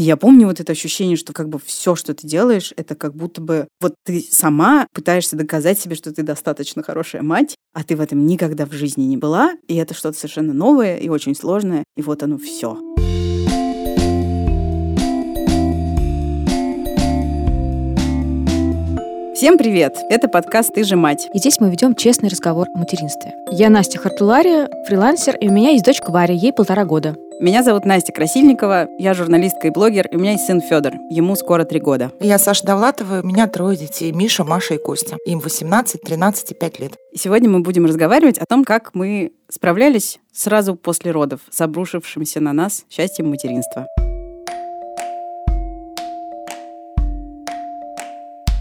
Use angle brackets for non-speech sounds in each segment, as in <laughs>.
И я помню вот это ощущение, что как бы все, что ты делаешь, это как будто бы вот ты сама пытаешься доказать себе, что ты достаточно хорошая мать, а ты в этом никогда в жизни не была, и это что-то совершенно новое и очень сложное, и вот оно все. Всем привет! Это подкаст «Ты же мать». И здесь мы ведем честный разговор о материнстве. Я Настя Хартулари, фрилансер, и у меня есть дочка Варя, ей полтора года. Меня зовут Настя Красильникова, я журналистка и блогер, и у меня есть сын Федор, ему скоро три года. Я Саша Довлатова, у меня трое детей, Миша, Маша и Костя. Им 18, 13 и 5 лет. И сегодня мы будем разговаривать о том, как мы справлялись сразу после родов с обрушившимся на нас счастьем материнства.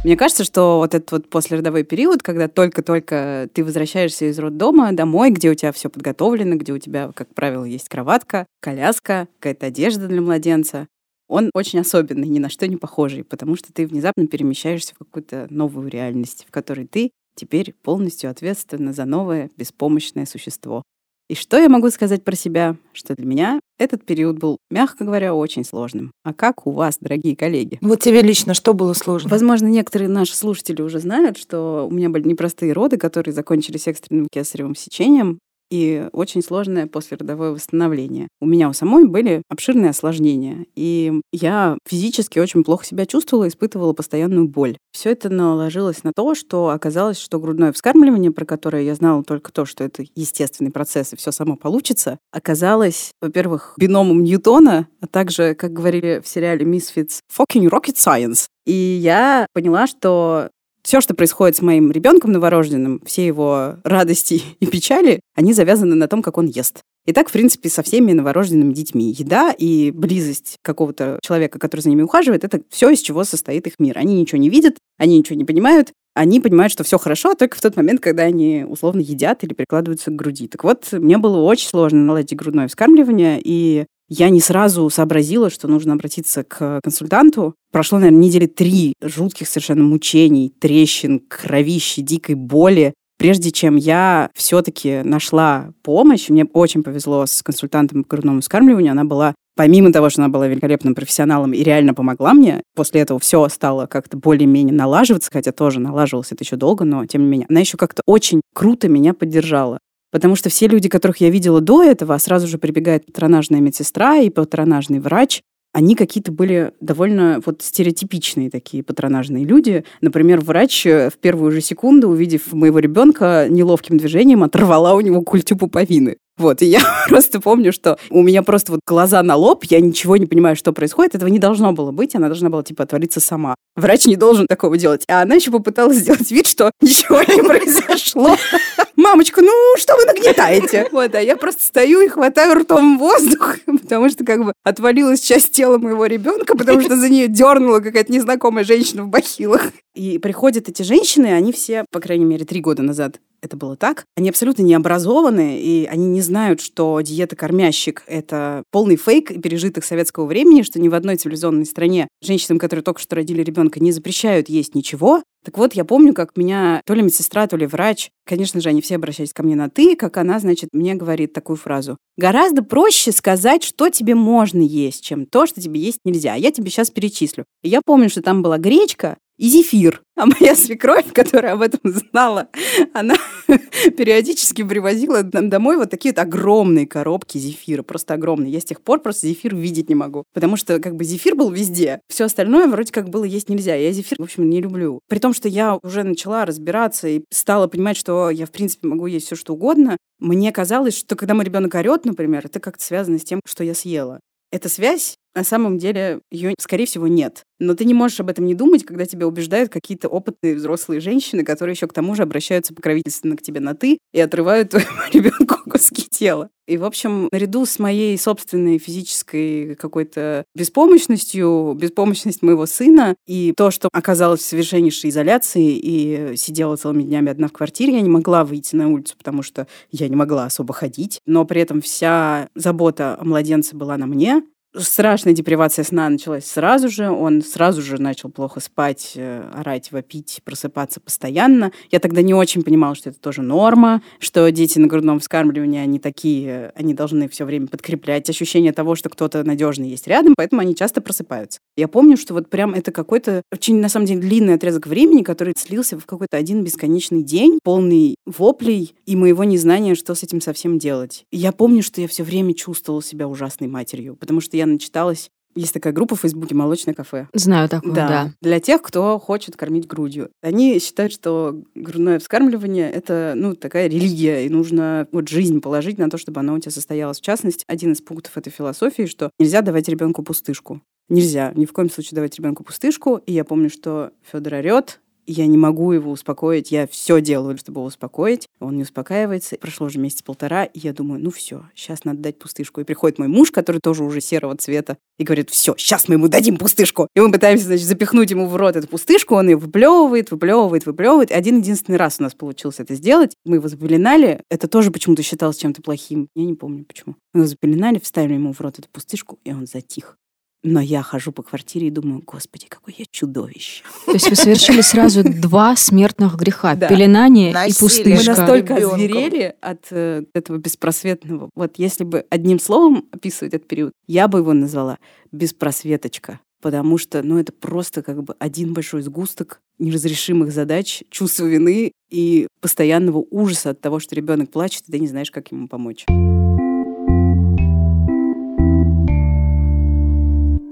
Мне кажется, что вот этот вот послеродовой период, когда только-только ты возвращаешься из роддома домой, где у тебя все подготовлено, где у тебя, как правило, есть кроватка, коляска, какая-то одежда для младенца, он очень особенный, ни на что не похожий, потому что ты внезапно перемещаешься в какую-то новую реальность, в которой ты теперь полностью ответственна за новое беспомощное существо. И что я могу сказать про себя? Что для меня этот период был, мягко говоря, очень сложным. А как у вас, дорогие коллеги? Вот тебе лично что было сложно? Возможно, некоторые наши слушатели уже знают, что у меня были непростые роды, которые закончились экстренным кесаревым сечением и очень сложное послеродовое восстановление. У меня у самой были обширные осложнения, и я физически очень плохо себя чувствовала, испытывала постоянную боль. Все это наложилось на то, что оказалось, что грудное вскармливание, про которое я знала только то, что это естественный процесс и все само получится, оказалось, во-первых, биномом Ньютона, а также, как говорили в сериале Misfits, fucking rocket science. И я поняла, что все, что происходит с моим ребенком новорожденным, все его радости <laughs> и печали, они завязаны на том, как он ест. И так, в принципе, со всеми новорожденными детьми. Еда и близость какого-то человека, который за ними ухаживает, это все, из чего состоит их мир. Они ничего не видят, они ничего не понимают, они понимают, что все хорошо, только в тот момент, когда они условно едят или прикладываются к груди. Так вот, мне было очень сложно наладить грудное вскармливание, и я не сразу сообразила, что нужно обратиться к консультанту. Прошло, наверное, недели три жутких совершенно мучений, трещин, кровищи, дикой боли, прежде чем я все-таки нашла помощь. Мне очень повезло с консультантом по грудному вскармливанию. Она была помимо того, что она была великолепным профессионалом и реально помогла мне, после этого все стало как-то более-менее налаживаться, хотя тоже налаживалось это еще долго, но тем не менее, она еще как-то очень круто меня поддержала. Потому что все люди, которых я видела до этого, а сразу же прибегает патронажная медсестра и патронажный врач, они какие-то были довольно вот стереотипичные такие патронажные люди. Например, врач э, в первую же секунду, увидев моего ребенка, неловким движением оторвала у него культю пуповины. Вот, и я <laughs> просто помню, что у меня просто вот глаза на лоб, я ничего не понимаю, что происходит. Этого не должно было быть, она должна была, типа, отвориться сама. Врач не должен такого делать. А она еще попыталась <laughs> сделать вид, что ничего не произошло. <laughs> Мамочка, ну что вы нагнетаете? Вот, а я просто стою и хватаю ртом воздух, потому что как бы отвалилась часть тела моего ребенка, потому что за нее дернула какая-то незнакомая женщина в бахилах. И приходят эти женщины, они все, по крайней мере, три года назад это было так. Они абсолютно не образованы, и они не знают, что диета кормящик — это полный фейк и пережиток советского времени, что ни в одной цивилизованной стране женщинам, которые только что родили ребенка, не запрещают есть ничего. Так вот, я помню, как меня то ли медсестра, то ли врач, конечно же, они все обращались ко мне на «ты», как она, значит, мне говорит такую фразу. «Гораздо проще сказать, что тебе можно есть, чем то, что тебе есть нельзя. Я тебе сейчас перечислю». И я помню, что там была гречка, и зефир. А моя свекровь, которая об этом знала, она <laughs> периодически привозила нам домой вот такие вот огромные коробки зефира, просто огромные. Я с тех пор просто зефир видеть не могу, потому что как бы зефир был везде, все остальное вроде как было есть нельзя. Я зефир, в общем, не люблю. При том, что я уже начала разбираться и стала понимать, что я, в принципе, могу есть все что угодно, мне казалось, что когда мой ребенок орет, например, это как-то связано с тем, что я съела. Эта связь на самом деле ее, скорее всего, нет. Но ты не можешь об этом не думать, когда тебя убеждают какие-то опытные взрослые женщины, которые еще к тому же обращаются покровительственно к тебе на «ты» и отрывают твоему <laughs> ребенку куски тела. И, в общем, наряду с моей собственной физической какой-то беспомощностью, беспомощность моего сына и то, что оказалось в совершеннейшей изоляции и сидела целыми днями одна в квартире, я не могла выйти на улицу, потому что я не могла особо ходить, но при этом вся забота о младенце была на мне, Страшная депривация сна началась сразу же. Он сразу же начал плохо спать, э, орать, вопить, просыпаться постоянно. Я тогда не очень понимала, что это тоже норма, что дети на грудном вскармливании, они такие, они должны все время подкреплять ощущение того, что кто-то надежный есть рядом, поэтому они часто просыпаются. Я помню, что вот прям это какой-то очень, на самом деле, длинный отрезок времени, который слился в какой-то один бесконечный день, полный воплей и моего незнания, что с этим совсем делать. Я помню, что я все время чувствовала себя ужасной матерью, потому что я начиталась есть такая группа в Фейсбуке «Молочное кафе». Знаю такое, да. да. Для тех, кто хочет кормить грудью. Они считают, что грудное вскармливание — это, ну, такая религия, и нужно вот жизнь положить на то, чтобы оно у тебя состоялось. В частности, один из пунктов этой философии, что нельзя давать ребенку пустышку. Нельзя ни в коем случае давать ребенку пустышку. И я помню, что Федор орет, я не могу его успокоить, я все делаю, чтобы его успокоить, он не успокаивается. Прошло уже месяц полтора, и я думаю, ну все, сейчас надо дать пустышку. И приходит мой муж, который тоже уже серого цвета, и говорит, все, сейчас мы ему дадим пустышку. И мы пытаемся, значит, запихнуть ему в рот эту пустышку, он ее выплевывает, выплевывает, выплевывает. Один единственный раз у нас получилось это сделать. Мы его запеленали, это тоже почему-то считалось чем-то плохим. Я не помню почему. Мы его запеленали, вставили ему в рот эту пустышку, и он затих. Но я хожу по квартире и думаю, господи, какое я чудовище. То есть вы совершили сразу два смертных греха. Да. Пеленание Насилие. и пустышка. Мы настолько ребенком. озверели от э, этого беспросветного. Вот если бы одним словом описывать этот период, я бы его назвала беспросветочка. Потому что, ну, это просто как бы один большой сгусток неразрешимых задач, чувства вины и постоянного ужаса от того, что ребенок плачет, и ты не знаешь, как ему помочь.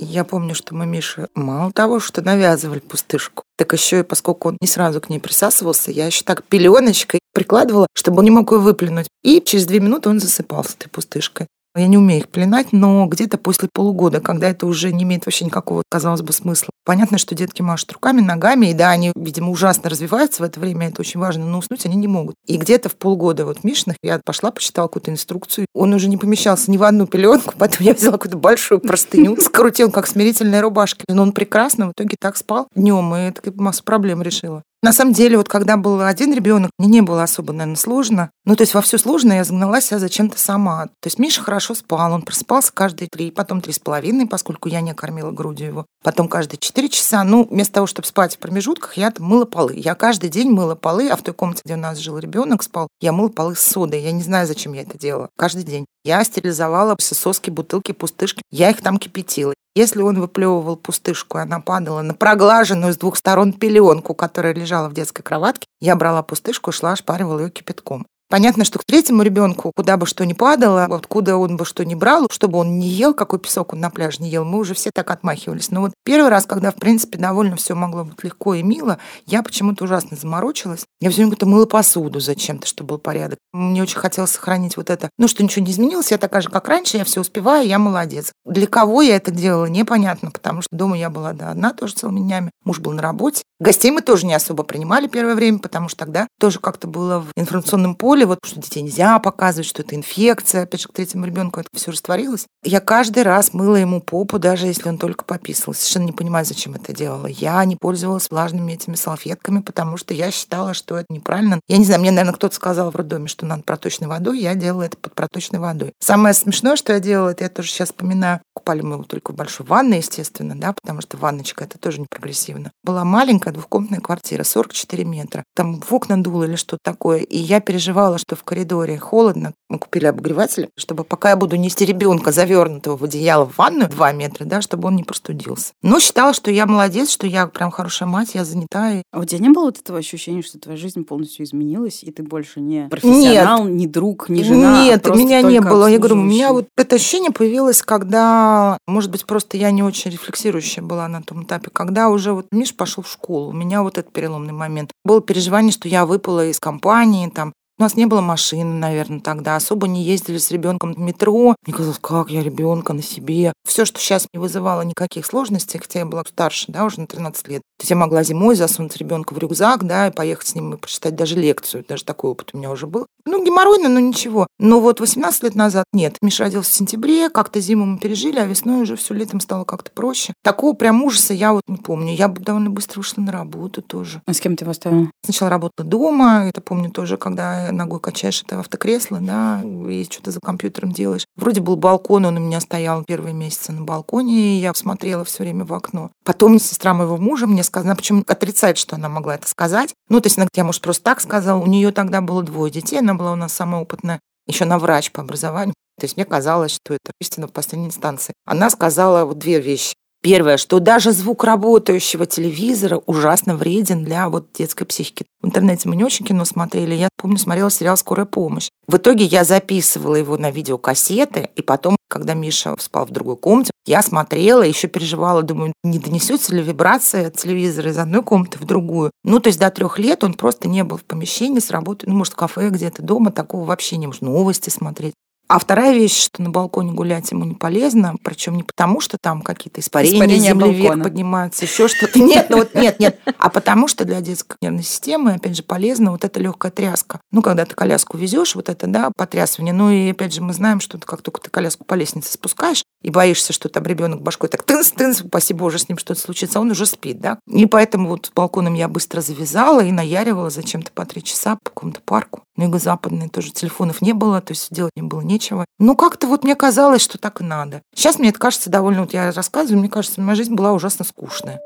Я помню, что мы Мише мало того, что навязывали пустышку, так еще и поскольку он не сразу к ней присасывался, я еще так пеленочкой прикладывала, чтобы он не мог ее выплюнуть. И через две минуты он засыпал с этой пустышкой. Я не умею их пеленать, но где-то после полугода, когда это уже не имеет вообще никакого, казалось бы, смысла. Понятно, что детки машут руками, ногами, и да, они, видимо, ужасно развиваются в это время, это очень важно, но уснуть они не могут. И где-то в полгода вот Мишиных я пошла, почитала какую-то инструкцию. Он уже не помещался ни в одну пеленку, <laughs> поэтому я взяла какую-то большую простыню, <laughs> скрутил, как смирительная рубашка. Но он прекрасно в итоге так спал днем, и это массу проблем решила. На самом деле, вот когда был один ребенок, мне не было особо, наверное, сложно. Ну, то есть во все сложно я загнала себя зачем-то сама. То есть Миша хорошо спал, он просыпался каждые три, потом три с половиной, поскольку я не кормила грудью его. Потом каждые четыре часа. Ну, вместо того, чтобы спать в промежутках, я мыла полы. Я каждый день мыла полы, а в той комнате, где у нас жил ребенок, спал, я мыла полы с содой. Я не знаю, зачем я это делала. Каждый день. Я стерилизовала соски, бутылки, пустышки. Я их там кипятила. Если он выплевывал пустышку, и она падала на проглаженную с двух сторон пеленку, которая лежала в детской кроватке, я брала пустышку шла, ошпаривала ее кипятком. Понятно, что к третьему ребенку, куда бы что ни падало, откуда он бы что ни брал, чтобы он не ел, какой песок он на пляже не ел, мы уже все так отмахивались. Но вот первый раз, когда, в принципе, довольно все могло быть легко и мило, я почему-то ужасно заморочилась. Я все время как-то мыла посуду зачем-то, чтобы был порядок. Мне очень хотелось сохранить вот это. Ну, что ничего не изменилось, я такая же, как раньше, я все успеваю, я молодец. Для кого я это делала, непонятно, потому что дома я была да, одна тоже целыми днями. Муж был на работе. Гостей мы тоже не особо принимали первое время, потому что тогда тоже как-то было в информационном поле школе, вот что детей нельзя показывать, что это инфекция, опять же, к третьему ребенку это все растворилось. Я каждый раз мыла ему попу, даже если он только пописал. Совершенно не понимаю, зачем это делала. Я не пользовалась влажными этими салфетками, потому что я считала, что это неправильно. Я не знаю, мне, наверное, кто-то сказал в роддоме, что надо проточной водой, я делала это под проточной водой. Самое смешное, что я делала, это я тоже сейчас вспоминаю, купали мы его только в большой ванной, естественно, да, потому что ванночка это тоже не прогрессивно. Была маленькая двухкомнатная квартира, 44 метра. Там в окна дуло или что-то такое. И я переживала переживала, что в коридоре холодно. Мы купили обогреватель, чтобы пока я буду нести ребенка, завернутого в одеяло в ванную 2 метра, да, чтобы он не простудился. Но считала, что я молодец, что я прям хорошая мать, я занята. А у тебя не было вот этого ощущения, что твоя жизнь полностью изменилась, и ты больше не профессионал, Нет. не друг, не жена? А Нет, а у меня не было. Я говорю, у меня вот это ощущение появилось, когда, может быть, просто я не очень рефлексирующая была на том этапе, когда уже вот Миш пошел в школу. У меня вот этот переломный момент. Было переживание, что я выпала из компании, там, у нас не было машины, наверное, тогда. Особо не ездили с ребенком в метро. Мне казалось, как я ребенка на себе. Все, что сейчас не вызывало никаких сложностей, хотя я была старше, да, уже на 13 лет. То есть я могла зимой засунуть ребенка в рюкзак, да, и поехать с ним и прочитать даже лекцию. Даже такой опыт у меня уже был. Ну, геморройно, но ничего. Но вот 18 лет назад нет. Миша родился в сентябре, как-то зиму мы пережили, а весной уже все летом стало как-то проще. Такого прям ужаса я вот не помню. Я довольно быстро вышла на работу тоже. А с кем ты его оставила? Сначала работала дома, это помню тоже, когда ногой качаешь это автокресло, да, и что-то за компьютером делаешь. Вроде был балкон, он у меня стоял первые месяцы на балконе, и я смотрела все время в окно. Потом сестра моего мужа мне сказала, почему отрицает, что она могла это сказать. Ну, то есть иногда я, может, просто так сказала. У нее тогда было двое детей, она была у нас самая опытная, еще на врач по образованию. То есть мне казалось, что это истина в последней инстанции. Она сказала вот две вещи. Первое, что даже звук работающего телевизора ужасно вреден для вот детской психики. В интернете мы не очень кино смотрели. Я помню, смотрела сериал «Скорая помощь». В итоге я записывала его на видеокассеты, и потом, когда Миша спал в другой комнате, я смотрела, еще переживала, думаю, не донесется ли вибрация от телевизора из одной комнаты в другую. Ну, то есть до трех лет он просто не был в помещении с работой, ну, может, в кафе где-то дома, такого вообще не может новости смотреть. А вторая вещь, что на балконе гулять ему не полезно, причем не потому, что там какие-то испарения, испарения земли вверх поднимаются, еще что-то. Нет, ну вот нет, нет. А потому что для детской нервной системы, опять же, полезна вот эта легкая тряска. Ну, когда ты коляску везешь, вот это, да, потрясывание. Ну, и опять же, мы знаем, что как только ты коляску по лестнице спускаешь, и боишься, что там ребенок башкой так тынс, тынс, спасибо боже, с ним что-то случится, он уже спит, да. И поэтому вот балконом я быстро завязала и наяривала зачем-то по три часа по какому-то парку. На юго-западной тоже телефонов не было, то есть делать не было нечего. Ну, как-то вот мне казалось, что так и надо. Сейчас мне это кажется довольно, вот я рассказываю, мне кажется, моя жизнь была ужасно скучная.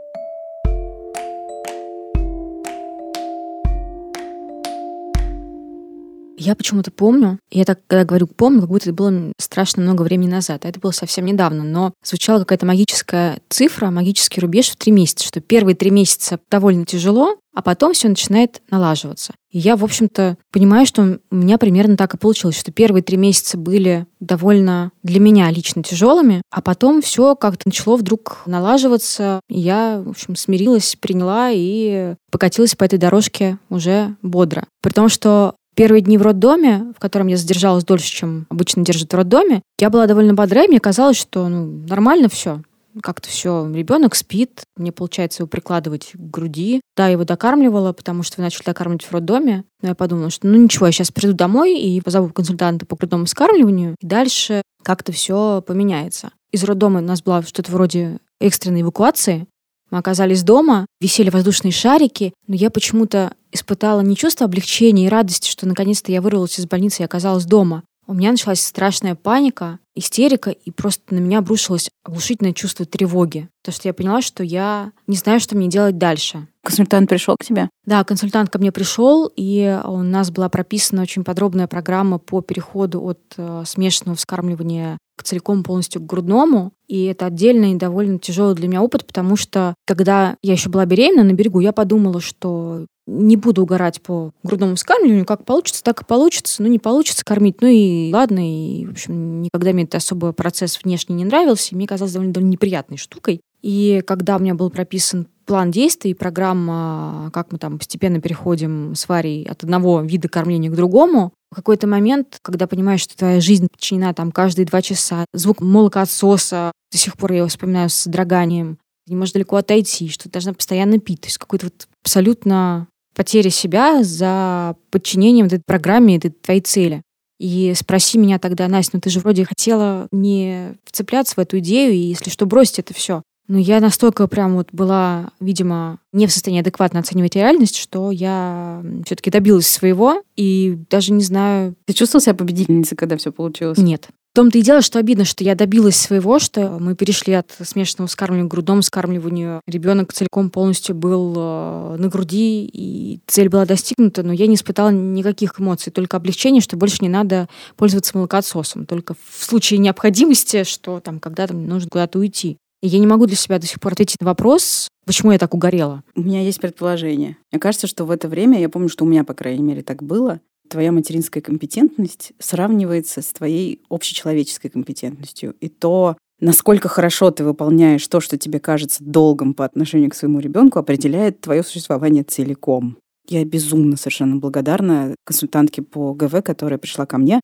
Я почему-то помню, я так, когда говорю помню, как будто это было страшно много времени назад, а это было совсем недавно, но звучала какая-то магическая цифра, магический рубеж в три месяца, что первые три месяца довольно тяжело, а потом все начинает налаживаться. И я, в общем-то, понимаю, что у меня примерно так и получилось, что первые три месяца были довольно для меня лично тяжелыми, а потом все как-то начало вдруг налаживаться. И я, в общем, смирилась, приняла и покатилась по этой дорожке уже бодро. При том, что Первые дни в роддоме, в котором я задержалась дольше, чем обычно держат в роддоме, я была довольно бодрая, мне казалось, что ну, нормально все. Как-то все, ребенок спит, мне получается его прикладывать к груди. Да, его докармливала, потому что вы начали докармливать в роддоме. Но я подумала, что ну ничего, я сейчас приду домой и позову консультанта по грудному скармливанию, и дальше как-то все поменяется. Из роддома у нас была что-то вроде экстренной эвакуации, мы оказались дома, висели воздушные шарики, но я почему-то испытала не чувство облегчения и радости, что наконец-то я вырвалась из больницы и оказалась дома. У меня началась страшная паника, истерика, и просто на меня обрушилось оглушительное чувство тревоги. Потому что я поняла, что я не знаю, что мне делать дальше. Консультант пришел к тебе? Да, консультант ко мне пришел, и у нас была прописана очень подробная программа по переходу от э, смешанного вскармливания к целиком полностью к грудному. И это отдельный и довольно тяжелый для меня опыт, потому что когда я еще была беременна на берегу, я подумала, что не буду угорать по грудному вскармливанию, как получится, так и получится. Ну, не получится кормить, ну и ладно. И, в общем, никогда мне это особо процесс внешне не нравился, и мне казалось довольно, довольно неприятной штукой. И когда у меня был прописан план действий, программа, как мы там постепенно переходим с Варей от одного вида кормления к другому, в какой-то момент, когда понимаешь, что твоя жизнь подчинена там каждые два часа, звук молокоотсоса, до сих пор я его вспоминаю с содроганием, не можешь далеко отойти, что ты должна постоянно пить. То есть какой-то вот абсолютно потеря себя за подчинением этой программе, этой твоей цели. И спроси меня тогда, Настя, ну ты же вроде хотела не вцепляться в эту идею, и если что, бросить это все. Но я настолько прям вот была, видимо, не в состоянии адекватно оценивать реальность, что я все-таки добилась своего и даже не знаю... Ты чувствовала себя победительницей, когда все получилось? Нет. В том-то и дело, что обидно, что я добилась своего, что мы перешли от смешанного скармливания к грудному скармливанию. Ребенок целиком полностью был э, на груди, и цель была достигнута, но я не испытала никаких эмоций, только облегчение, что больше не надо пользоваться молокоотсосом, только в случае необходимости, что там когда-то мне нужно куда-то уйти. И я не могу для себя до сих пор ответить на вопрос, почему я так угорела. У меня есть предположение. Мне кажется, что в это время, я помню, что у меня, по крайней мере, так было, твоя материнская компетентность сравнивается с твоей общечеловеческой компетентностью. И то, насколько хорошо ты выполняешь то, что тебе кажется долгом по отношению к своему ребенку, определяет твое существование целиком. Я безумно совершенно благодарна консультантке по ГВ, которая пришла ко мне.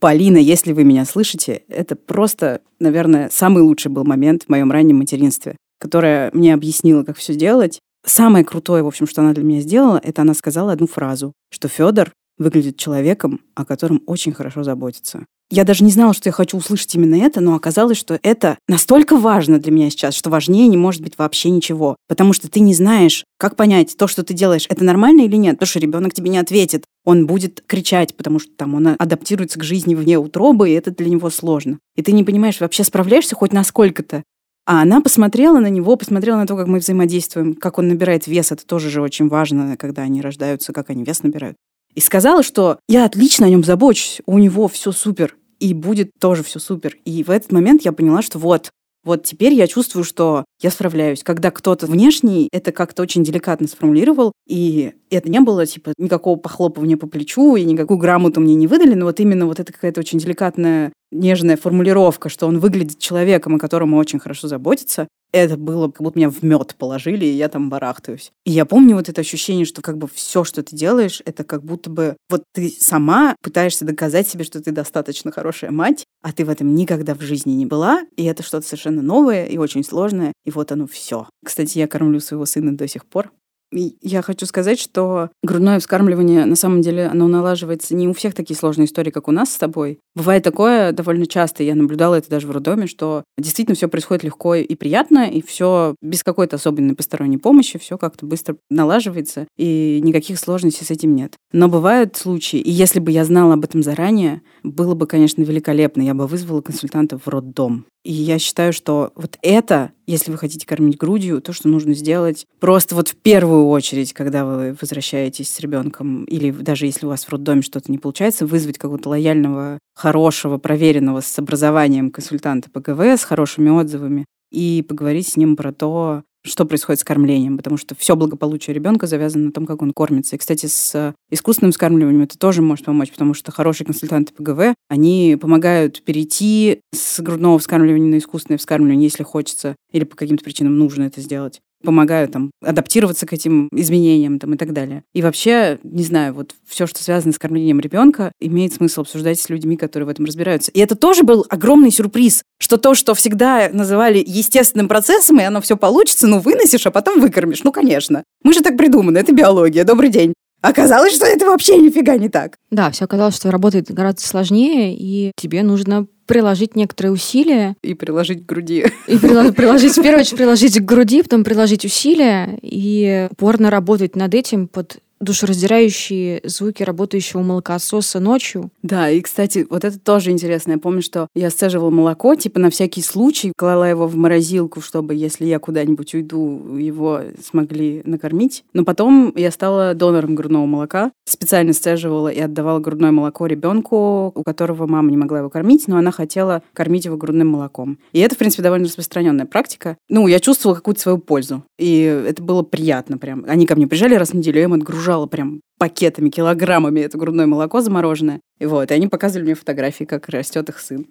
Полина, если вы меня слышите, это просто, наверное, самый лучший был момент в моем раннем материнстве, которая мне объяснила, как все делать, самое крутое, в общем, что она для меня сделала, это она сказала одну фразу, что Федор выглядит человеком, о котором очень хорошо заботится. Я даже не знала, что я хочу услышать именно это, но оказалось, что это настолько важно для меня сейчас, что важнее не может быть вообще ничего. Потому что ты не знаешь, как понять, то, что ты делаешь, это нормально или нет. Потому что ребенок тебе не ответит. Он будет кричать, потому что там он адаптируется к жизни вне утробы, и это для него сложно. И ты не понимаешь, вообще справляешься хоть насколько-то. А она посмотрела на него, посмотрела на то, как мы взаимодействуем, как он набирает вес. Это тоже же очень важно, когда они рождаются, как они вес набирают. И сказала, что я отлично о нем забочусь, у него все супер, и будет тоже все супер. И в этот момент я поняла, что вот, вот теперь я чувствую, что я справляюсь. Когда кто-то внешний это как-то очень деликатно сформулировал, и это не было, типа, никакого похлопывания по плечу, и никакую грамоту мне не выдали, но вот именно вот это какая-то очень деликатная, нежная формулировка, что он выглядит человеком, о котором очень хорошо заботится, это было, как будто меня в мед положили, и я там барахтаюсь. И я помню вот это ощущение, что как бы все, что ты делаешь, это как будто бы вот ты сама пытаешься доказать себе, что ты достаточно хорошая мать, а ты в этом никогда в жизни не была, и это что-то совершенно новое и очень сложное, и вот оно все. Кстати, я кормлю своего сына до сих пор. Я хочу сказать, что грудное вскармливание, на самом деле, оно налаживается не у всех такие сложные истории, как у нас с тобой. Бывает такое довольно часто, я наблюдала это даже в роддоме, что действительно все происходит легко и приятно, и все без какой-то особенной посторонней помощи, все как-то быстро налаживается, и никаких сложностей с этим нет. Но бывают случаи, и если бы я знала об этом заранее, было бы, конечно, великолепно. Я бы вызвала консультанта в роддом. И я считаю, что вот это, если вы хотите кормить грудью, то, что нужно сделать просто вот в первую очередь, когда вы возвращаетесь с ребенком, или даже если у вас в роддоме что-то не получается, вызвать какого-то лояльного, хорошего, проверенного с образованием консультанта ПГВ, с хорошими отзывами, и поговорить с ним про то, что происходит с кормлением, потому что все благополучие ребенка завязано на том, как он кормится. И, кстати, с искусственным вскармливанием это тоже может помочь, потому что хорошие консультанты ПГВ, они помогают перейти с грудного вскармливания на искусственное вскармливание, если хочется, или по каким-то причинам нужно это сделать помогают там адаптироваться к этим изменениям там, и так далее. И вообще, не знаю, вот все, что связано с кормлением ребенка, имеет смысл обсуждать с людьми, которые в этом разбираются. И это тоже был огромный сюрприз, что то, что всегда называли естественным процессом, и оно все получится, ну, выносишь, а потом выкормишь. Ну, конечно. Мы же так придуманы, это биология. Добрый день. Оказалось, что это вообще нифига не так. Да, все оказалось, что работает гораздо сложнее, и тебе нужно приложить некоторые усилия. И приложить к груди. И <laughs> приложить, в первую очередь, приложить к груди, потом приложить усилия и упорно работать над этим под душераздирающие звуки работающего молокососа ночью. Да, и, кстати, вот это тоже интересно. Я помню, что я сцеживала молоко, типа на всякий случай, клала его в морозилку, чтобы, если я куда-нибудь уйду, его смогли накормить. Но потом я стала донором грудного молока, специально сцеживала и отдавала грудное молоко ребенку, у которого мама не могла его кормить, но она хотела кормить его грудным молоком. И это, в принципе, довольно распространенная практика. Ну, я чувствовала какую-то свою пользу. И это было приятно прям. Они ко мне приезжали раз в неделю, я им отгружала загружала прям пакетами, килограммами это грудное молоко замороженное. И вот, и они показывали мне фотографии, как растет их сын.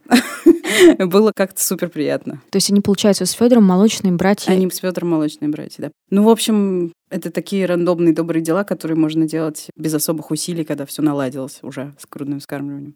<laughs> Было как-то супер приятно. То есть они, получается, с Федором молочные братья? Они с Федором молочные братья, да. Ну, в общем, это такие рандомные добрые дела, которые можно делать без особых усилий, когда все наладилось уже с грудным вскармливанием.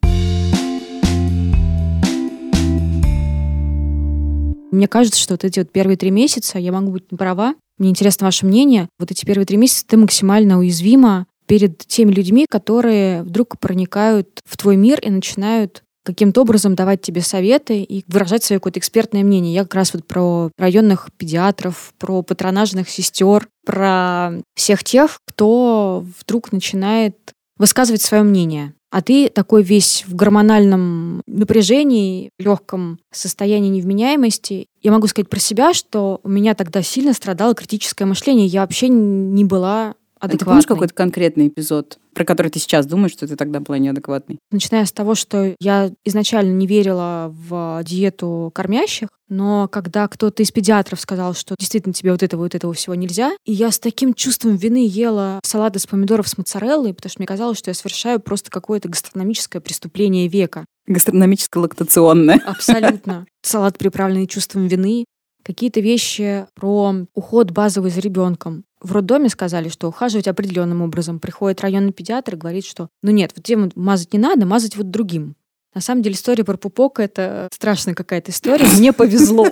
Мне кажется, что вот эти вот первые три месяца, я могу быть не права, мне интересно ваше мнение. Вот эти первые три месяца ты максимально уязвима перед теми людьми, которые вдруг проникают в твой мир и начинают каким-то образом давать тебе советы и выражать свое какое-то экспертное мнение. Я как раз вот про районных педиатров, про патронажных сестер, про всех тех, кто вдруг начинает высказывать свое мнение а ты такой весь в гормональном напряжении, легком состоянии невменяемости. Я могу сказать про себя, что у меня тогда сильно страдало критическое мышление. Я вообще не была адекватной. А ты помнишь какой-то конкретный эпизод? про который ты сейчас думаешь, что ты тогда была неадекватной? Начиная с того, что я изначально не верила в диету кормящих, но когда кто-то из педиатров сказал, что действительно тебе вот этого вот этого всего нельзя, и я с таким чувством вины ела салат из помидоров с моцареллой, потому что мне казалось, что я совершаю просто какое-то гастрономическое преступление века. Гастрономическое лактационное. Абсолютно. <laughs> Салат, приправленный чувством вины, какие-то вещи про уход базовый за ребенком. В роддоме сказали, что ухаживать определенным образом. Приходит районный педиатр и говорит, что ну нет, вот тем мазать не надо, мазать вот другим. На самом деле история про пупок — это страшная какая-то история. Мне повезло.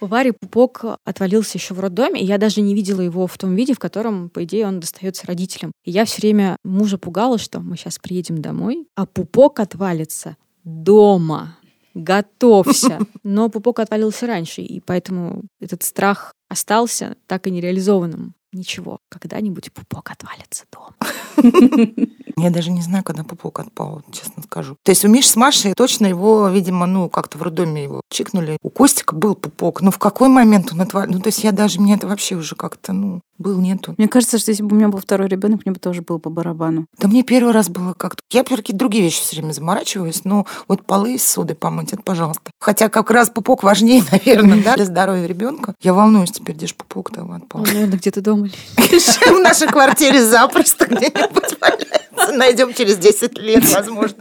У Вари пупок отвалился еще в роддоме, и я даже не видела его в том виде, в котором, по идее, он достается родителям. И я все время мужа пугала, что мы сейчас приедем домой, а пупок отвалится дома. Готовься. Но пупок отвалился раньше, и поэтому этот страх остался так и нереализованным. Ничего, когда-нибудь пупок отвалится дома. <laughs> Я даже не знаю, когда пупок отпал, честно скажу. То есть у Миши с Машей точно его, видимо, ну, как-то в роддоме его чикнули. У Костика был пупок. Но в какой момент он отвалил? Ну, то есть я даже, мне это вообще уже как-то, ну, был, нету. Мне кажется, что если бы у меня был второй ребенок, мне бы тоже было по барабану. Да мне первый раз было как-то... Я какие-то другие вещи все время заморачиваюсь, но вот полы из соды помыть, это пожалуйста. Хотя как раз пупок важнее, <laughs> наверное, да, для здоровья ребенка. Я волнуюсь теперь, где же пупок там отпал. Он, наверное, где-то дома <laughs> лежит. В нашей квартире запросто где-нибудь валяется. <laughs> Найдем через 10 лет, <laughs> возможно.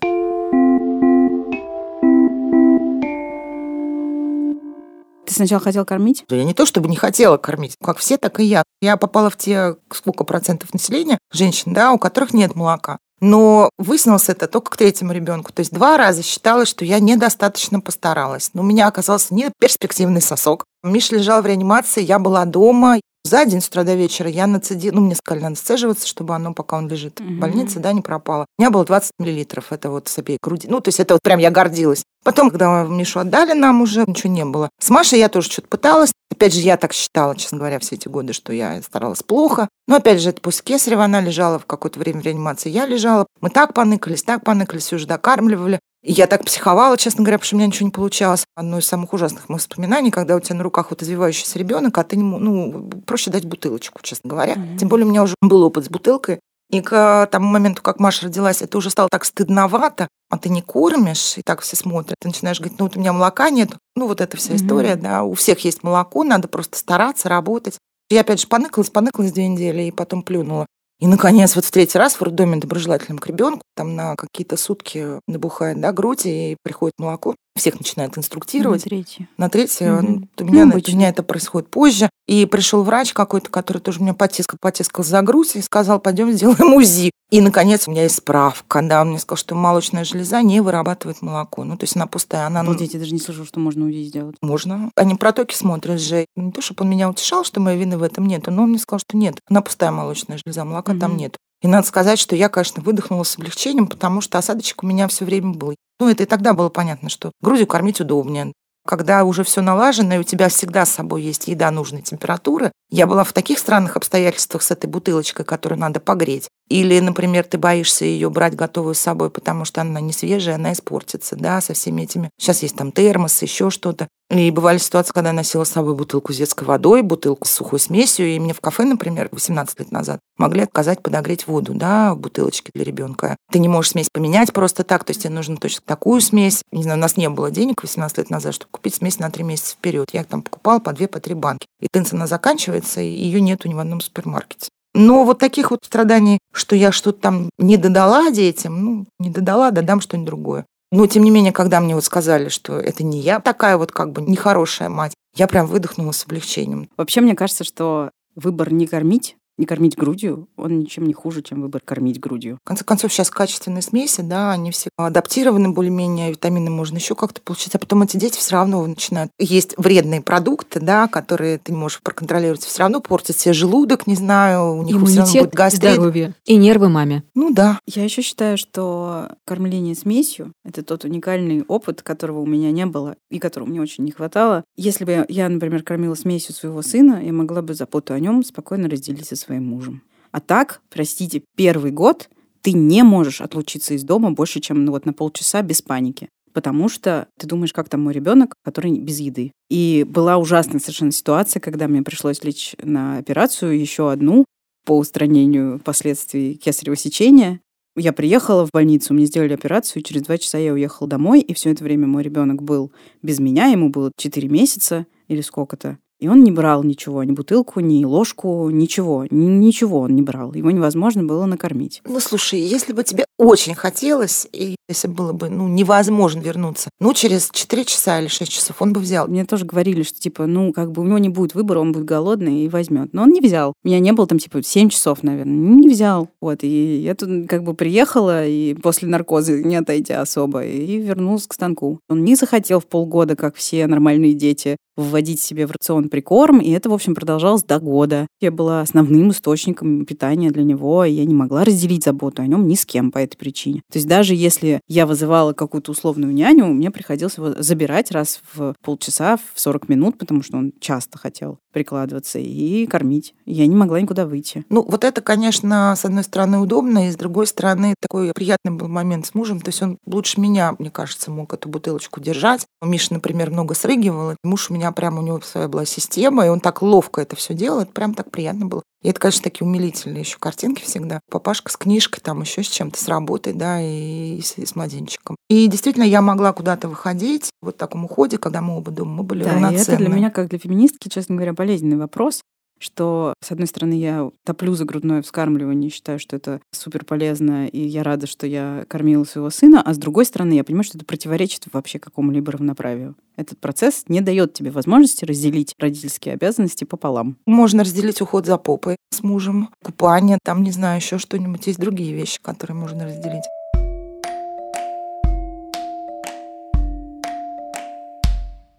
Ты сначала хотел кормить? Я не то чтобы не хотела кормить, как все, так и я. Я попала в те сколько процентов населения женщин, да, у которых нет молока. Но выяснилось это только к третьему ребенку. То есть два раза считалось, что я недостаточно постаралась. Но у меня оказался не перспективный сосок. Миша лежал в реанимации, я была дома. За день с утра до вечера я нацедила, ну, мне сказали, надо сцеживаться, чтобы оно, пока он лежит в больнице, да, не пропало. У меня было 20 миллилитров, это вот с обеих груди. Ну, то есть это вот прям я гордилась. Потом, когда Мишу отдали нам уже, ничего не было. С Машей я тоже что-то пыталась. Опять же, я так считала, честно говоря, все эти годы, что я старалась плохо. Но опять же, это после Кесарева она лежала в какое-то время в реанимации, я лежала. Мы так поныкались, так поныкались, уже докармливали. Я так психовала, честно говоря, потому что у меня ничего не получалось. Одно из самых ужасных моих воспоминаний, когда у тебя на руках вот извивающийся ребенок, а ты не мо- ну, проще дать бутылочку, честно говоря. Мгм. Тем более у меня уже был опыт с бутылкой. И к тому моменту, как Маша родилась, это уже стало так стыдновато, а ты не кормишь, и так все смотрят. Ты начинаешь говорить, ну вот у меня молока нет. Ну вот эта вся Мгм. история, да, у всех есть молоко, надо просто стараться, работать. Я опять же поныкалась, поныкалась две недели, и потом плюнула. И, наконец, вот в третий раз в роддоме доброжелательным к ребенку, там на какие-то сутки набухает да, грудь, и приходит молоко. Всех начинают инструктировать. На третье. На третье, ну, у, меня, Ну, у меня это происходит позже. И пришел врач какой-то, который тоже меня потискал, потискал за грудь и сказал, пойдем сделаем УЗИ. И, наконец, у меня есть справка. Да, он мне сказал, что молочная железа не вырабатывает молоко. Ну, то есть она пустая. Она ну, Обалдеть, я даже не слышала, что можно УЗИ сделать. можно. Они протоки смотрят же. Не то, чтобы он меня утешал, что моей вины в этом нет, но он мне сказал, что нет. Она пустая молочная железа, молока там Мгм. нет. И надо сказать, что я, конечно, выдохнула с облегчением, потому что осадочек у меня все время был. Ну, это и тогда было понятно, что грудью кормить удобнее. Когда уже все налажено, и у тебя всегда с собой есть еда нужной температуры. Я была в таких странных обстоятельствах с этой бутылочкой, которую надо погреть. Или, например, ты боишься ее брать готовую с собой, потому что она не свежая, она испортится, да, со всеми этими. Сейчас есть там термос, еще что-то. И бывали ситуации, когда я носила с собой бутылку с детской водой, бутылку с сухой смесью, и мне в кафе, например, 18 лет назад могли отказать подогреть воду, да, в бутылочке для ребенка. Ты не можешь смесь поменять просто так, то есть тебе нужно точно такую смесь. Не знаю, у нас не было денег 18 лет назад, чтобы купить смесь на 3 месяца вперед. Я там покупала по 2, по 3 банки. И тынца она заканчивается, и ее нету ни в одном супермаркете. Но вот таких вот страданий, что я что-то там не додала детям, ну, не додала, додам что-нибудь другое. Но, тем не менее, когда мне вот сказали, что это не я такая вот как бы нехорошая мать, я прям выдохнула с облегчением. Вообще, мне кажется, что выбор не кормить, не кормить грудью, он ничем не хуже, чем выбор кормить грудью. В конце концов, сейчас качественные смеси, да, они все адаптированы более-менее, витамины можно еще как-то получить, а потом эти дети все равно начинают есть вредные продукты, да, которые ты не можешь проконтролировать, все равно портят себе желудок, не знаю, у них все равно Иммунитет, будет гастрит. здоровье и нервы маме. Ну да, Я еще считаю, что кормление смесью — это тот уникальный опыт, которого у меня не было и которого мне очень не хватало. Если бы я, например, кормила смесью своего сына, я могла бы заботу о нем спокойно разделить со своим мужем. А так, простите, первый год ты не можешь отлучиться из дома больше, чем ну, вот на полчаса без паники. Потому что ты думаешь, как там мой ребенок, который без еды. И была ужасная совершенно ситуация, когда мне пришлось лечь на операцию, еще одну, по устранению последствий кесарево сечения. Я приехала в больницу, мне сделали операцию, и через два часа я уехала домой, и все это время мой ребенок был без меня, ему было 4 месяца или сколько-то. И он не брал ничего, ни бутылку, ни ложку, ничего. Ни- Ничего он не брал. Его невозможно было накормить. Ну, слушай, если бы тебе очень хотелось, и если было бы ну, невозможно вернуться, ну, через 4 часа или 6 часов он бы взял. Мне тоже говорили, что, типа, ну, как бы у него не будет выбора, он будет голодный и возьмет. Но он не взял. У меня не было там, типа, 7 часов, наверное. Не взял. Вот, и я тут как бы приехала, и после наркоза, не отойдя особо, и вернулась к станку. Он не захотел в полгода, как все нормальные дети, вводить себе в рацион прикорм, и это, в общем, продолжалось до года. Я была основным источником питания для него, и я не могла разделить заботу о нем ни с кем по этой причине. То есть даже если я вызывала какую-то условную няню, мне приходилось его забирать раз в полчаса, в 40 минут, потому что он часто хотел прикладываться и кормить. Я не могла никуда выйти. Ну, вот это, конечно, с одной стороны удобно, и с другой стороны такой приятный был момент с мужем. То есть он лучше меня, мне кажется, мог эту бутылочку держать. У Миши, например, много срыгивал. Муж у меня прям, у него своя была система, и он так ловко это все делал. Это прям так приятно было. И это, конечно, такие умилительные еще картинки всегда. Папашка с книжкой, там еще с чем-то, с работой, да, и с, и с младенчиком. И действительно, я могла куда-то выходить вот в таком уходе, когда мы оба дома, мы были да, и это для меня, как для феминистки, честно говоря, болезненный вопрос, что, с одной стороны, я топлю за грудное вскармливание, считаю, что это супер полезно, и я рада, что я кормила своего сына, а с другой стороны, я понимаю, что это противоречит вообще какому-либо равноправию. Этот процесс не дает тебе возможности разделить родительские обязанности пополам. Можно разделить уход за попой с мужем, купание, там, не знаю, еще что-нибудь. Есть другие вещи, которые можно разделить.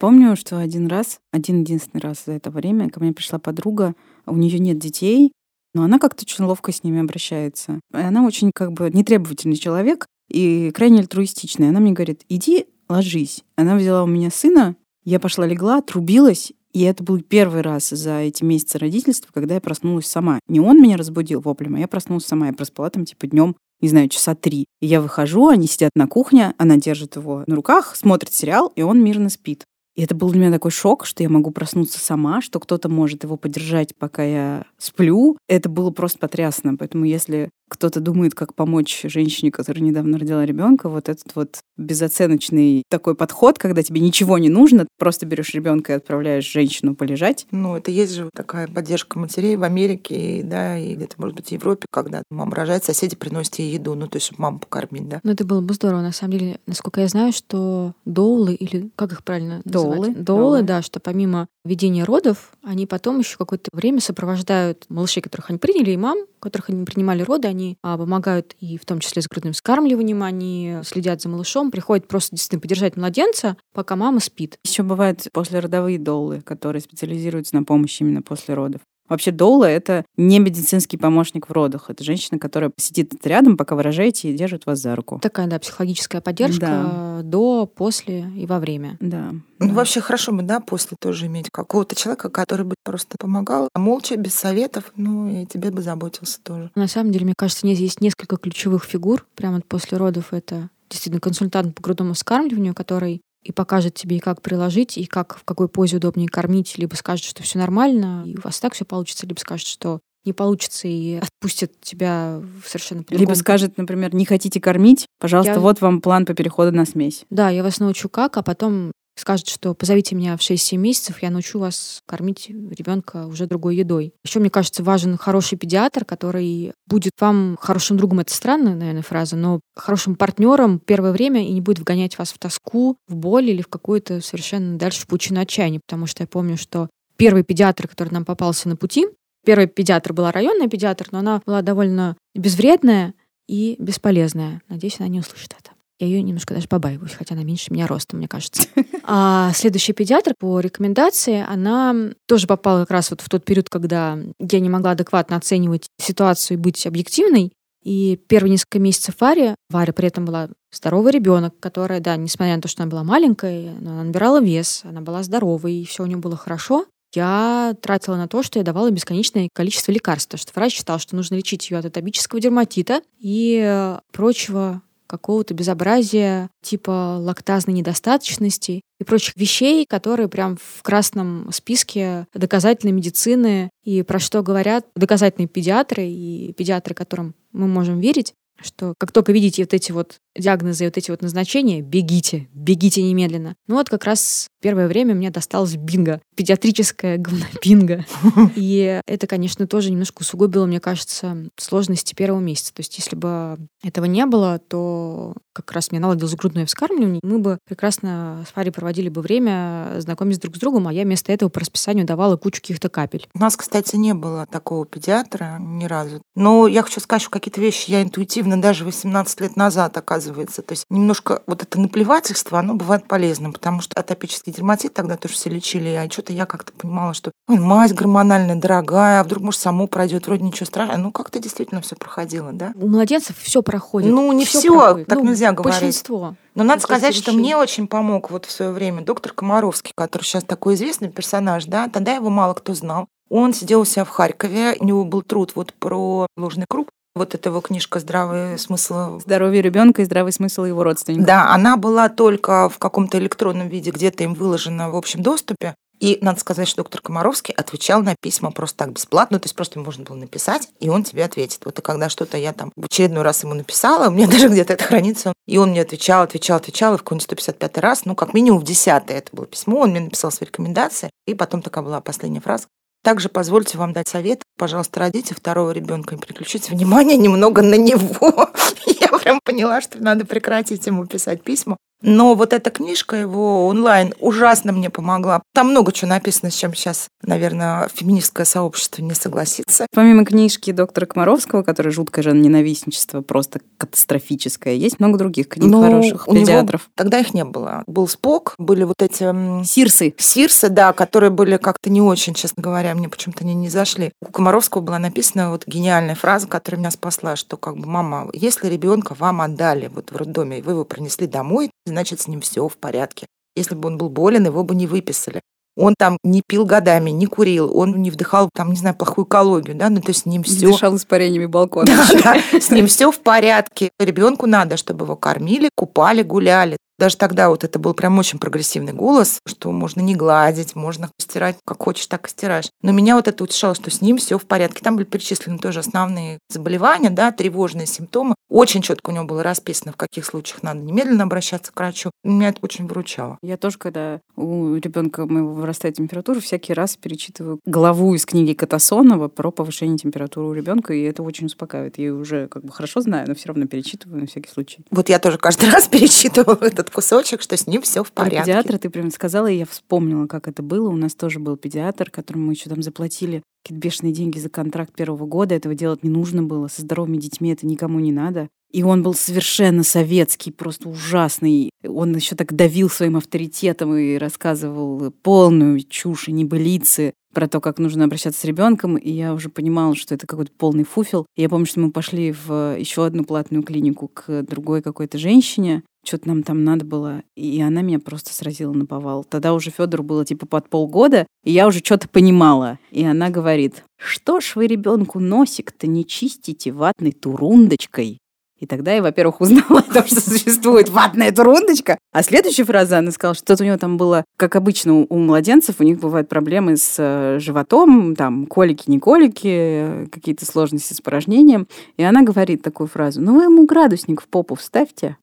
Помню, что один раз, один единственный раз за это время ко мне пришла подруга, у нее нет детей, но она как-то очень ловко с ними обращается. И она очень как бы нетребовательный человек и крайне альтруистичный. Она мне говорит, иди ложись. Она взяла у меня сына, я пошла легла, трубилась, и это был первый раз за эти месяцы родительства, когда я проснулась сама. Не он меня разбудил воплем, а я проснулась сама. Я проспала там типа днем не знаю, часа три. И я выхожу, они сидят на кухне, она держит его на руках, смотрит сериал, и он мирно спит. И это был для меня такой шок, что я могу проснуться сама, что кто-то может его поддержать, пока я сплю. Это было просто потрясно. Поэтому если кто-то думает, как помочь женщине, которая недавно родила ребенка, вот этот вот безоценочный такой подход, когда тебе ничего не нужно, просто берешь ребенка и отправляешь женщину полежать. Ну, это есть же такая поддержка матерей в Америке, да, и где-то, может быть, в Европе, когда мама рожает, соседи приносят ей еду, ну, то есть, маму покормить, да. Ну, это было бы здорово, на самом деле. Насколько я знаю, что доулы, или как их правильно доулы, называть? Доулы, доулы, да, что помимо ведения родов, они потом еще какое-то время сопровождают малышей, которых они приняли, и мам, которых они принимали роды, они а, помогают и в том числе с грудным скармливанием, они следят за малышом, приходят просто действительно поддержать младенца, пока мама спит. Еще бывают послеродовые доллы, которые специализируются на помощи именно после родов. Вообще доула — это не медицинский помощник в родах. Это женщина, которая сидит рядом, пока вы рожаете, и держит вас за руку. Такая, да, психологическая поддержка да. до, после и во время. Да. Ну, да. вообще хорошо бы, да, после тоже иметь какого-то человека, который бы просто помогал, а молча, без советов, ну, и тебе бы заботился тоже. На самом деле, мне кажется, есть несколько ключевых фигур прямо после родов. Это действительно консультант по грудному вскармливанию, который и покажет тебе, и как приложить, и как в какой позе удобнее кормить, либо скажет, что все нормально, и у вас так все получится, либо скажет, что не получится и отпустит тебя совершенно по Либо скажет, например, не хотите кормить, пожалуйста, я... вот вам план по переходу на смесь. Да, я вас научу как, а потом скажет, что позовите меня в 6-7 месяцев, я научу вас кормить ребенка уже другой едой. Еще, мне кажется, важен хороший педиатр, который будет вам хорошим другом. Это странная, наверное, фраза, но хорошим партнером первое время и не будет вгонять вас в тоску, в боль или в какую-то совершенно дальше пучину отчаяния. Потому что я помню, что первый педиатр, который нам попался на пути, первый педиатр была районная педиатр, но она была довольно безвредная и бесполезная. Надеюсь, она не услышит это. Я ее немножко даже побаиваюсь, хотя она меньше меня ростом, мне кажется. <laughs> А следующий педиатр по рекомендации, она тоже попала как раз вот в тот период, когда я не могла адекватно оценивать ситуацию и быть объективной. И первые несколько месяцев Варе, Варя при этом была здоровый ребенок, которая, да, несмотря на то, что она была маленькая, она набирала вес, она была здоровой, и все у нее было хорошо, я тратила на то, что я давала бесконечное количество лекарств, потому что врач считал, что нужно лечить ее от атопического дерматита и прочего какого-то безобразия типа лактазной недостаточности и прочих вещей, которые прям в красном списке доказательной медицины. И про что говорят доказательные педиатры и педиатры, которым мы можем верить, что как только видите вот эти вот диагнозы и вот эти вот назначения, бегите, бегите немедленно. Ну вот как раз первое время мне досталось бинго, педиатрическое говнобинго. <laughs> И это, конечно, тоже немножко усугубило, мне кажется, сложности первого месяца. То есть если бы этого не было, то как раз мне наладилось грудное вскармливание, мы бы прекрасно с Фарей проводили бы время, знакомясь друг с другом, а я вместо этого по расписанию давала кучу каких-то капель. У нас, кстати, не было такого педиатра ни разу. Но я хочу сказать, что какие-то вещи я интуитивно даже 18 лет назад, оказывается, оказывается. То есть немножко вот это наплевательство, оно бывает полезным, потому что атопический дерматит тогда тоже все лечили, а что-то я как-то понимала, что ой, мазь гормональная дорогая, а вдруг, может, само пройдет, вроде ничего страшного. Ну, как-то действительно все проходило, да? У младенцев все проходит. Ну, не все, проходит. так Ну, нельзя говорить. Большинство. Но надо сказать, что мне очень помог вот в свое время доктор Комаровский, который сейчас такой известный персонаж, да, тогда его мало кто знал. Он сидел у себя в Харькове, у него был труд вот про ложный круг, вот эта его книжка «Здравый смысл». Здоровье ребенка и здравый смысл его родственников. Да, она была только в каком-то электронном виде, где-то им выложена в общем доступе. И надо сказать, что доктор Комаровский отвечал на письма просто так бесплатно, то есть просто можно было написать, и он тебе ответит. Вот и когда что-то я там в очередной раз ему написала, у меня <laughs> даже где-то это хранится, и он мне отвечал, отвечал, отвечал, и в какой-нибудь 155 раз, ну, как минимум в 10 это было письмо, он мне написал свои рекомендации, и потом такая была последняя фраза. Также позвольте вам дать совет. Пожалуйста, родите второго ребенка и переключите внимание немного на него. <laughs> Я прям поняла, что надо прекратить ему писать письма. Но вот эта книжка его онлайн ужасно мне помогла. Там много чего написано, с чем сейчас, наверное, феминистское сообщество не согласится. Помимо книжки доктора Комаровского, которая жуткое же ненавистничество, просто катастрофическое, есть много других книг Ну, хороших у него педиатров. Тогда их не было. Был Спок, были вот эти Сирсы. Сирсы, да, которые были как-то не очень, честно говоря, мне почему-то они не зашли. У Комаровского была написана вот гениальная фраза, которая меня спасла, что как бы, мама, если ребенка вам отдали вот в роддоме, и вы его принесли домой, значит, с ним все в порядке. Если бы он был болен, его бы не выписали. Он там не пил годами, не курил, он не вдыхал, там, не знаю, плохую экологию, да, ну, то есть с ним все... Дышал испарениями балкона. Да, да, с ним все в порядке. Ребенку надо, чтобы его кормили, купали, гуляли. Даже тогда вот это был прям очень прогрессивный голос, что можно не гладить, можно стирать как хочешь, так и стираешь. Но меня вот это утешало, что с ним все в порядке. Там были перечислены тоже основные заболевания, да, тревожные симптомы. Очень четко у него было расписано, в каких случаях надо немедленно обращаться к врачу. Меня это очень выручало. Я тоже, когда у ребенка моего вырастает температура, всякий раз перечитываю главу из книги Катасонова про повышение температуры у ребенка, и это очень успокаивает. Я уже как бы хорошо знаю, но все равно перечитываю на всякий случай. Вот я тоже каждый <laughs> раз перечитывала этот кусочек, что с ним все в Про порядке. педиатра ты прям сказала, и я вспомнила, как это было. У нас тоже был педиатр, которому мы еще там заплатили какие-то бешеные деньги за контракт первого года. Этого делать не нужно было. Со здоровыми детьми это никому не надо. И он был совершенно советский, просто ужасный. Он еще так давил своим авторитетом и рассказывал полную чушь и небылицы про то, как нужно обращаться с ребенком, и я уже понимала, что это какой-то полный фуфел. И я помню, что мы пошли в еще одну платную клинику к другой какой-то женщине, что-то нам там надо было, и она меня просто сразила на повал. Тогда уже Федору было типа под полгода, и я уже что-то понимала. И она говорит, что ж вы ребенку носик-то не чистите ватной турундочкой? И тогда я, во-первых, узнала <laughs> о том, что существует ватная турундочка. А следующая фраза, она сказала, что у него там было, как обычно у- младенцев, у них бывают проблемы с э, животом, там, колики, не колики, какие-то сложности с порожнением. И она говорит такую фразу, ну вы ему градусник в попу вставьте.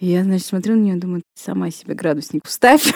И я, значит, смотрю на нее, думаю, «Ты сама себе градусник вставь.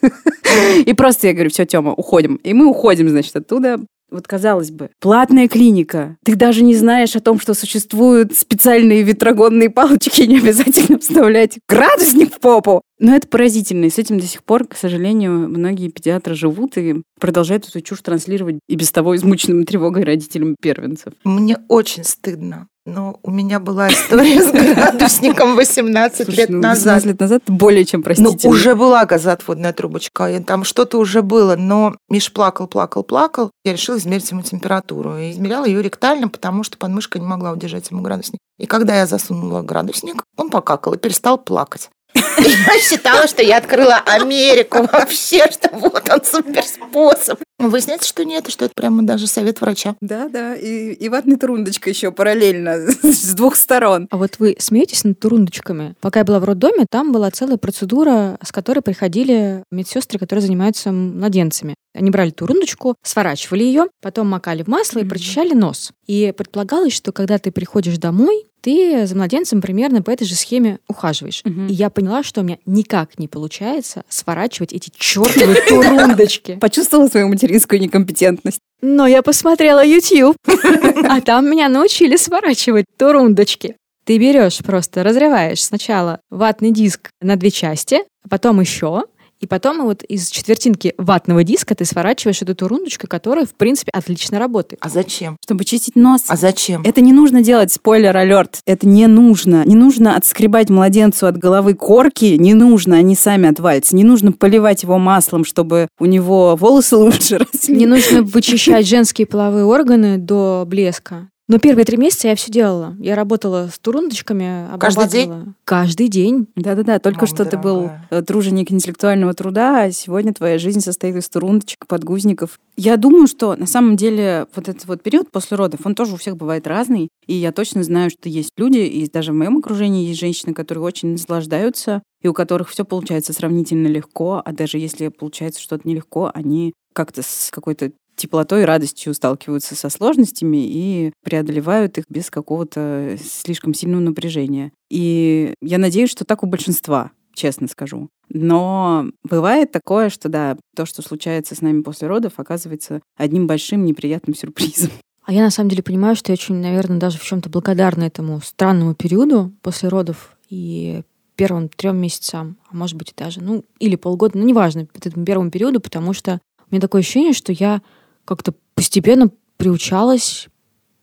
<laughs> И просто я говорю, все, Тёма, уходим. И мы уходим, значит, оттуда. Вот казалось бы, платная клиника. Ты даже не знаешь о том, что существуют специальные ветрогонные палочки, не обязательно вставлять градусник в попу. Но это поразительно. И с этим до сих пор, к сожалению, многие педиатры живут и продолжают эту чушь транслировать и без того измученным тревогой родителям первенцев. Мне очень стыдно. Но у меня была история с градусником 18 Слушай, лет ну, назад. 18 лет назад более чем Ну, простительно. уже была газоотводная трубочка, и там что-то уже было, но Миш плакал, плакал, плакал. Я решила измерить ему температуру. И измеряла ее ректально, потому что подмышка не могла удержать ему градусник. И когда я засунула градусник, он покакал и перестал плакать. Я считала, что я открыла Америку вообще, что вот он супер способ. Выясняется, что нет, и что это прямо даже совет врача. Да, да, и, и ватная турундочка еще параллельно <laughs> с двух сторон. А вот вы смеетесь над турундочками? Пока я была в роддоме, там была целая процедура, с которой приходили медсестры, которые занимаются младенцами. Они брали турундочку, сворачивали ее, потом макали в масло и Мгм. прочищали нос. И предполагалось, что когда ты приходишь домой, ты за младенцем примерно по этой же схеме ухаживаешь. Мгм. И я поняла, что у меня никак не получается сворачивать эти чертовы <laughs> турундочки. Почувствовала свою материнскую некомпетентность. Но я посмотрела YouTube, <laughs> а там меня научили сворачивать турундочки. Ты берешь просто, разрываешь сначала ватный диск на две части, а потом еще, И потом вот из четвертинки ватного диска ты сворачиваешь эту турундочку, которая, в принципе, отлично работает. А зачем? Чтобы чистить нос. А зачем? Это не нужно делать, спойлер алерт. Это не нужно. Не нужно отскребать младенцу от головы корки. Не нужно, они сами отвалятся. Не нужно поливать его маслом, чтобы у него волосы <laughs> лучше росли. Не нужно вычищать женские половые органы до блеска. Но первые три месяца я все делала. Я работала с турундочками, Каждый день? Каждый день. Да-да-да, только Мама что ты был дорогая. э, труженик интеллектуального труда, а сегодня твоя жизнь состоит из турундочек, подгузников. Я думаю, что на самом деле вот этот вот период после родов, он тоже у всех бывает разный. И я точно знаю, что есть люди, и даже в моем окружении есть женщины, которые очень наслаждаются, и у которых все получается сравнительно легко, а даже если получается что-то нелегко, они как-то с какой-то теплотой и радостью сталкиваются со сложностями и преодолевают их без какого-то слишком сильного напряжения. И я надеюсь, что так у большинства, честно скажу. Но бывает такое, что да, то, что случается с нами после родов, оказывается одним большим неприятным сюрпризом. <laughs> А я на самом деле понимаю, что я очень, наверное, даже в чем-то благодарна этому странному периоду после родов и первым трем месяцам, а может быть даже, ну, или полгода, ну, неважно, этому первому периоду, потому что у меня такое ощущение, что я как-то постепенно приучалась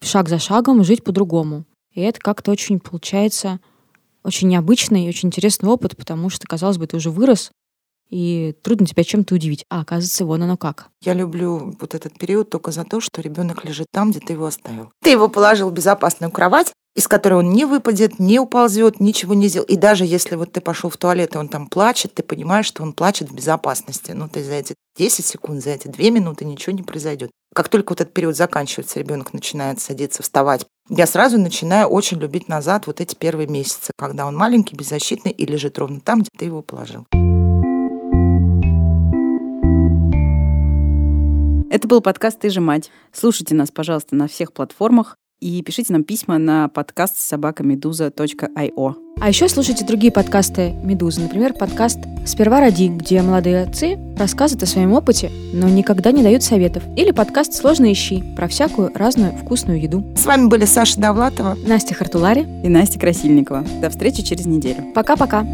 шаг за шагом жить по-другому. И это как-то очень получается очень необычный и очень интересный опыт, потому что, казалось бы, ты уже вырос, и трудно тебя чем-то удивить. А оказывается, вон оно как. Я люблю вот этот период только за то, что ребенок лежит там, где ты его оставил. Ты его положил в безопасную кровать, из которой он не выпадет, не уползет, ничего не сделает. И даже если вот ты пошел в туалет, и он там плачет, ты понимаешь, что он плачет в безопасности. Ну, то есть за эти 10 секунд, за эти 2 минуты ничего не произойдет. Как только вот этот период заканчивается, ребенок начинает садиться, вставать, я сразу начинаю очень любить назад вот эти первые месяцы, когда он маленький, беззащитный и лежит ровно там, где ты его положил. Это был подкаст «Ты же мать». Слушайте нас, пожалуйста, на всех платформах и пишите нам письма на подкаст собакамедуза.io. А еще слушайте другие подкасты «Медузы». Например, подкаст «Сперва роди», где молодые отцы рассказывают о своем опыте, но никогда не дают советов. Или подкаст «Сложно ищи» про всякую разную вкусную еду. С вами были Саша Довлатова. Настя Хартулари. И Настя Красильникова. До встречи через неделю. Пока-пока.